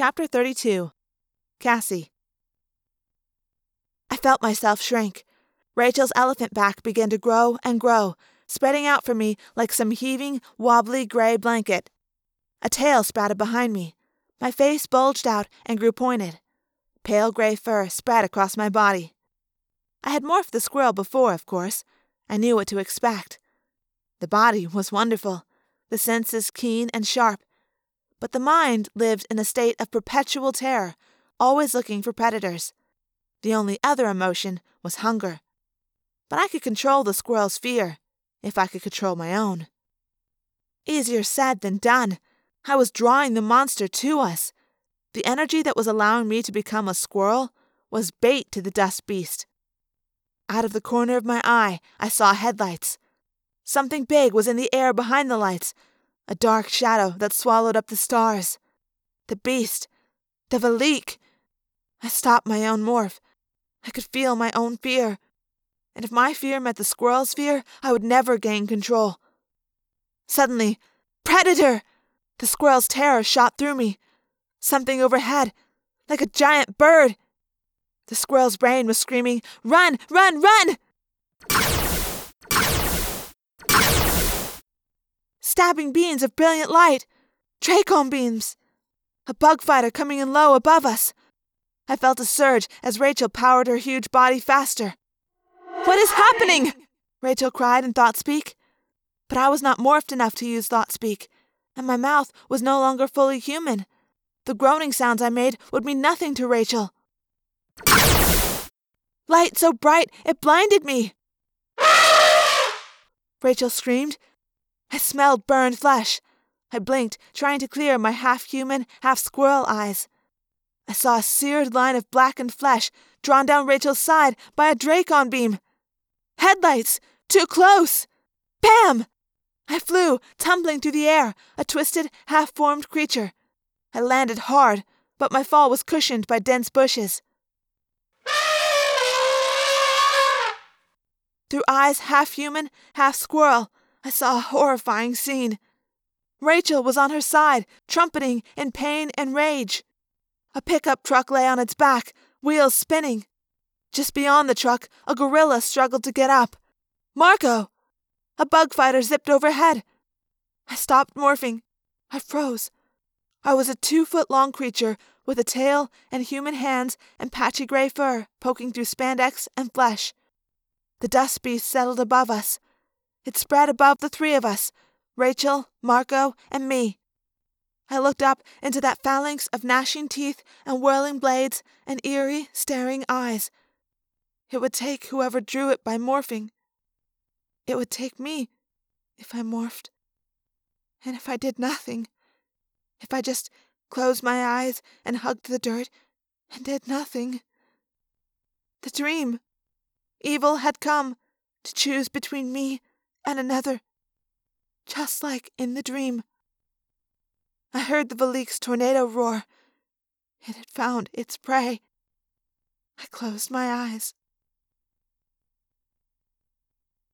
Chapter 32 Cassie I felt myself shrink. Rachel's elephant back began to grow and grow, spreading out from me like some heaving, wobbly gray blanket. A tail sprouted behind me. My face bulged out and grew pointed. Pale gray fur spread across my body. I had morphed the squirrel before, of course. I knew what to expect. The body was wonderful, the senses keen and sharp, but the mind lived in a state of perpetual terror, always looking for predators. The only other emotion was hunger. But I could control the squirrel's fear, if I could control my own. Easier said than done. I was drawing the monster to us. The energy that was allowing me to become a squirrel was bait to the dust beast. Out of the corner of my eye, I saw headlights. Something big was in the air behind the lights, a dark shadow that swallowed up the stars. The beast, the Veleek. I stopped my own morph. I could feel my own fear. And if my fear met the squirrel's fear, I would never gain control. Suddenly, Predator! The squirrel's terror shot through me. Something overhead, like a giant bird. The squirrel's brain was screaming, Run! Run! Run! Stabbing beams of brilliant light. Dracon beams. A bug fighter coming in low above us. I felt a surge as Rachel powered her huge body faster. What is happening? Rachel cried in thought speak. But I was not morphed enough to use thought speak, and my mouth was no longer fully human. The groaning sounds I made would mean nothing to Rachel. Light so bright it blinded me. Rachel screamed. I smelled burned flesh. I blinked, trying to clear my half human, half squirrel eyes. I saw a seared line of blackened flesh drawn down Rachel's side by a Dracon beam. Headlights! Too close! Bam! I flew, tumbling through the air, a twisted, half formed creature. I landed hard, but my fall was cushioned by dense bushes. Through eyes half human, half squirrel, I saw a horrifying scene. Rachel was on her side, trumpeting in pain and rage. A pickup truck lay on its back, wheels spinning. Just beyond the truck, a gorilla struggled to get up. Marco! A bug fighter zipped overhead. I stopped morphing. I froze. I was a two foot long creature with a tail and human hands and patchy gray fur poking through spandex and flesh. The dust beast settled above us. It spread above the three of us Rachel, Marco, and me. I looked up into that phalanx of gnashing teeth and whirling blades and eerie, staring eyes. It would take whoever drew it by morphing. It would take me if I morphed. And if I did nothing, if I just closed my eyes and hugged the dirt and did nothing. The dream. Evil had come to choose between me and another, just like in the dream. I heard the Veleek's tornado roar. It had found its prey. I closed my eyes.